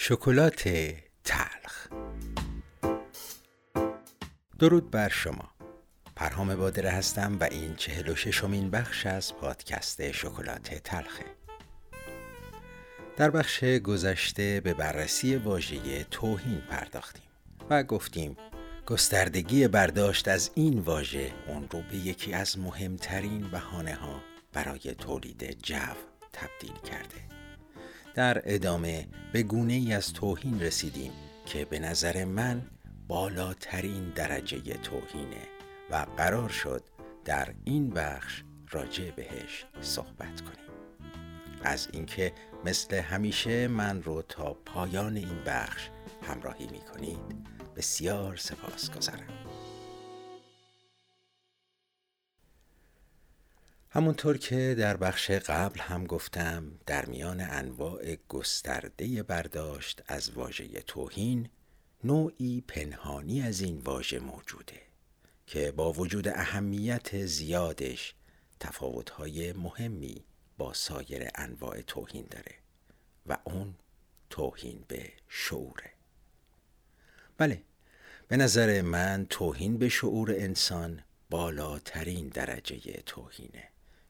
شکلات تلخ. درود بر شما. پرهام بادره هستم و این چهل و ششمین بخش از پادکست شکلات تلخه. در بخش گذشته به بررسی واژه توهین پرداختیم و گفتیم گستردگی برداشت از این واژه اون رو به یکی از مهمترین بهانه ها برای تولید جو تبدیل کرده. در ادامه به گونه ای از توهین رسیدیم که به نظر من بالاترین درجه توهینه و قرار شد در این بخش راجع بهش صحبت کنیم. از اینکه مثل همیشه من رو تا پایان این بخش همراهی می کنید بسیار سپاس گذارم همونطور که در بخش قبل هم گفتم در میان انواع گسترده برداشت از واژه توهین نوعی پنهانی از این واژه موجوده که با وجود اهمیت زیادش تفاوتهای مهمی با سایر انواع توهین داره و اون توهین به شعوره. بله به نظر من توهین به شعور انسان بالاترین درجه توهینه.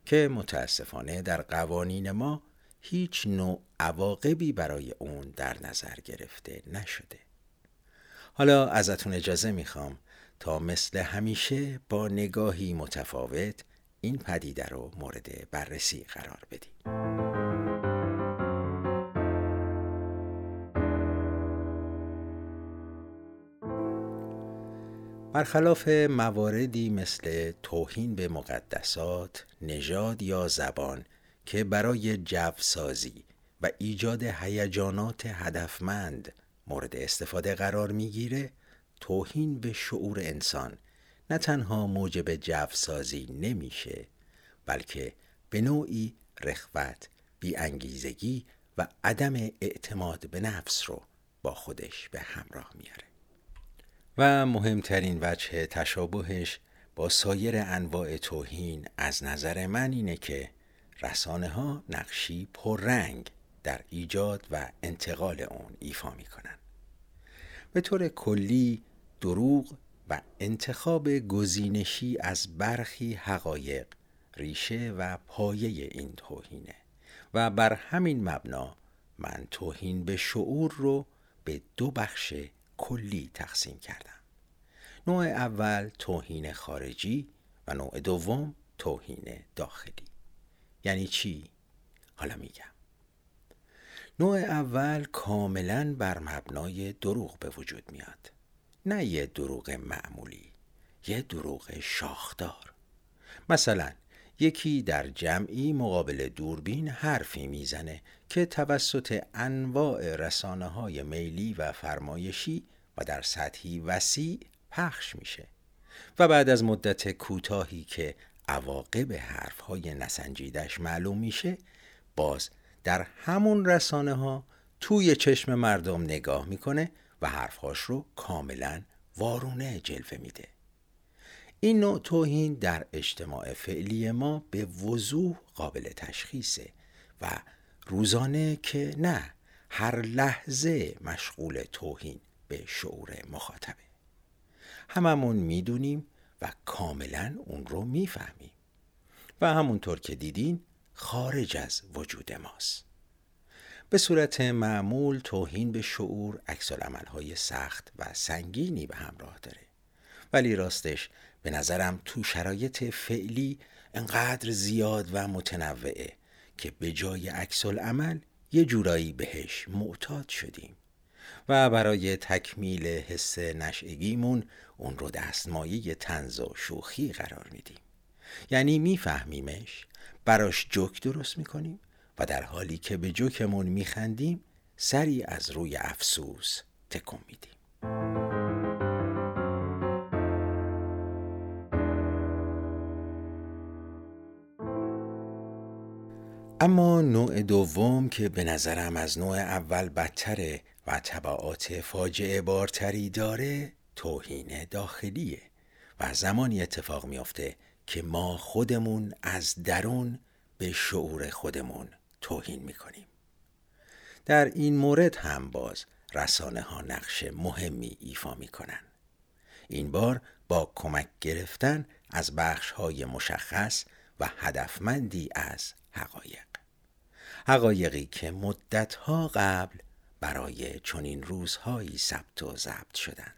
که متاسفانه در قوانین ما هیچ نوع عواقبی برای اون در نظر گرفته نشده. حالا ازتون اجازه می‌خوام تا مثل همیشه با نگاهی متفاوت این پدیده رو مورد بررسی قرار بدیم. برخلاف مواردی مثل توهین به مقدسات، نژاد یا زبان که برای جوسازی و ایجاد هیجانات هدفمند مورد استفاده قرار می‌گیره توهین به شعور انسان نه تنها موجب جوسازی نمیشه بلکه به نوعی رخوت، بیانگیزگی و عدم اعتماد به نفس رو با خودش به همراه میاره. و مهمترین وجه تشابهش با سایر انواع توهین از نظر من اینه که رسانه ها نقشی پررنگ در ایجاد و انتقال اون ایفا می‌کنن. به طور کلی دروغ و انتخاب گزینشی از برخی حقایق ریشه و پایه این توهینه و بر همین مبنا من توهین به شعور رو به دو بخش کلی تقسیم کردم. نوع اول توهین خارجی و نوع دوم توهین داخلی. یعنی چی؟ حالا میگم. نوع اول کاملا بر مبنای دروغ به وجود میاد. نه یه دروغ معمولی یه دروغ شاخدار. مثلا یکی در جمعی مقابل دوربین حرفی می‌زنه که توسط انواع رسانه های میلی و فرمایشی و در سطحی وسیع پخش میشه و بعد از مدت کوتاهی که عواقب حرفهای نسنجیدش معلوم میشه باز در همون رسانه ها توی چشم مردم نگاه می‌کنه و حرفهاش رو کاملا وارونه جلوه میده. این نوع توهین در اجتماع فعلی ما به وضوح قابل تشخیصه و روزانه که نه هر لحظه مشغول توهین به شعور مخاطبه. هممون می‌دونیم و کاملا اون رو می‌فهمیم. و همونطور که دیدین خارج از وجود ماست. به صورت معمول توهین به شعور عکس های سخت و سنگینی به همراه داره. ولی راستش به نظرم تو شرایط فعلی انقدر زیاد و متنوعه که به جای عکس عمل یه جورایی بهش معتاد شدیم. و برای تکمیل حس نشعگیمون اون رو دستمایه تنز و شوخی قرار میدیم. یعنی میفهمیمش براش جوک درست می‌کنیم و در حالی که به جوکمون میخندیم سری از روی افسوس تکون میدیم. اما نوع دوم که به نظرم از نوع اول بدتره و طبعات فاجعه بارتری داره توهین داخلیه و زمانی اتفاق میافته که ما خودمون از درون به شعور خودمون توهین می‌کنیم در این مورد هم باز رسانه ها نقش مهمی ایفا می کنن. این بار با کمک گرفتن از بخش های مشخص و هدفمندی از حقایق حقایقی که مدتها قبل برای چنین روزهایی ثبت و ضبط شدن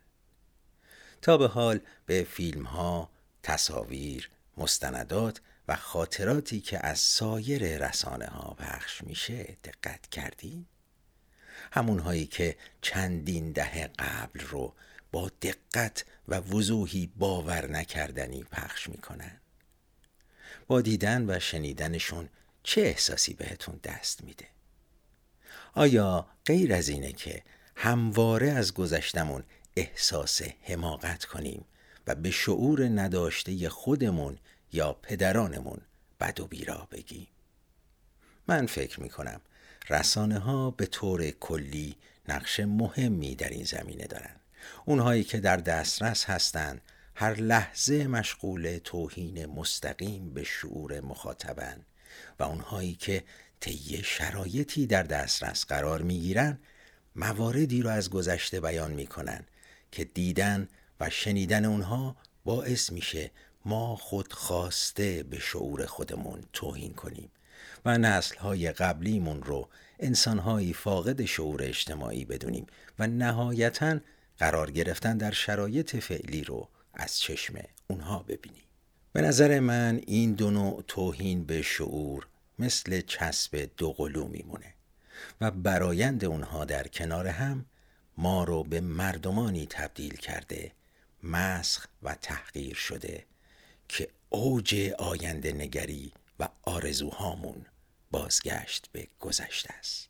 تا به حال به فیلم ها، تصاویر، مستندات و خاطراتی که از سایر رسانه ها پخش میشه دقت کردین؟ همون هایی که چندین دهه قبل رو با دقت و وضوحی باور نکردنی پخش می‌کنن با دیدن و شنیدنشون چه احساسی بهتون دست میده؟ آیا غیر از اینه که همواره از گذشتمون احساس حماقت کنیم و به شعور نداشته خودمون یا پدرانمون بد و بیرا بگیم؟ من فکر می‌کنم رسانه ها به طور کلی نقش مهمی در این زمینه دارن. اونهایی که در دسترس هستند هر لحظه مشغول توهین مستقیم به شعور مخاطبن. و اونهایی که طی شرایطی در دسترس قرار می‌گیرن مواردی رو از گذشته بیان می‌کنن که دیدن و شنیدن اونها باعث میشه ما خود خواسته به شعور خودمون توهین کنیم و نسلهای قبلیمون رو انسانهایی فاقد شعور اجتماعی بدونیم و نهایتا قرار گرفتن در شرایط فعلی رو از چشم اونها ببینیم. به نظر من این دو نوع توهین به شعور مثل چسب دو قلو میمونه و برایند اونها در کنار هم ما رو به مردمانی تبدیل کرده مسخ و تحقیر شده که اوج آینده نگری و آرزوهامون بازگشت به گذشته است.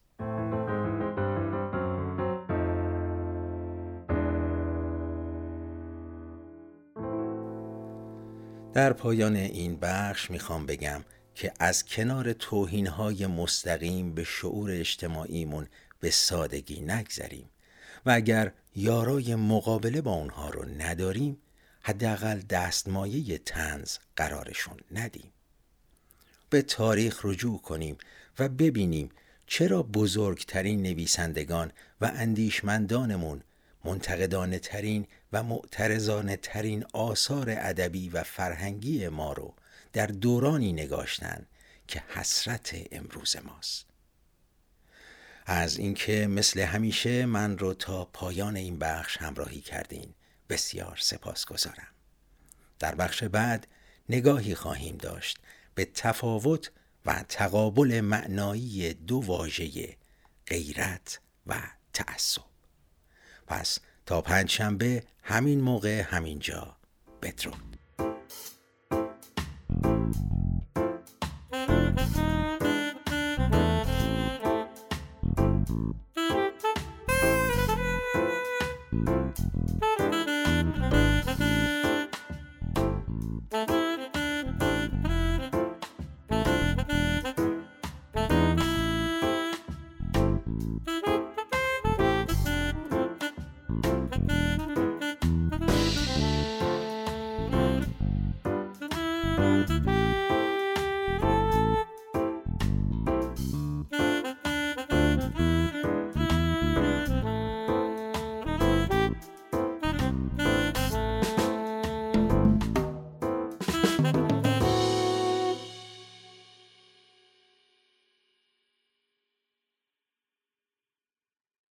در پایان این بخش می‌خوام بگم که از کنار توهین های مستقیم به شعور اجتماعیمون به سادگی نگذریم و اگر یارای مقابله با اونها رو نداریم حداقل دستمایه تنز قرارشون ندیم. به تاریخ رجوع کنیم و ببینیم چرا بزرگترین نویسندگان و اندیشمندانمون منتقدانه ترین و معترضانه ترین آثار ادبی و فرهنگی ما رو در دورانی نگاشتن که حسرت امروز ماست. از اینکه مثل همیشه من رو تا پایان این بخش همراهی کردین بسیار سپاس گذارم در بخش بعد نگاهی خواهیم داشت به تفاوت و تقابل معنایی دو واژه غیرت و تعصب. پس تا پنج شنبه همین موقع همینجا. بترو.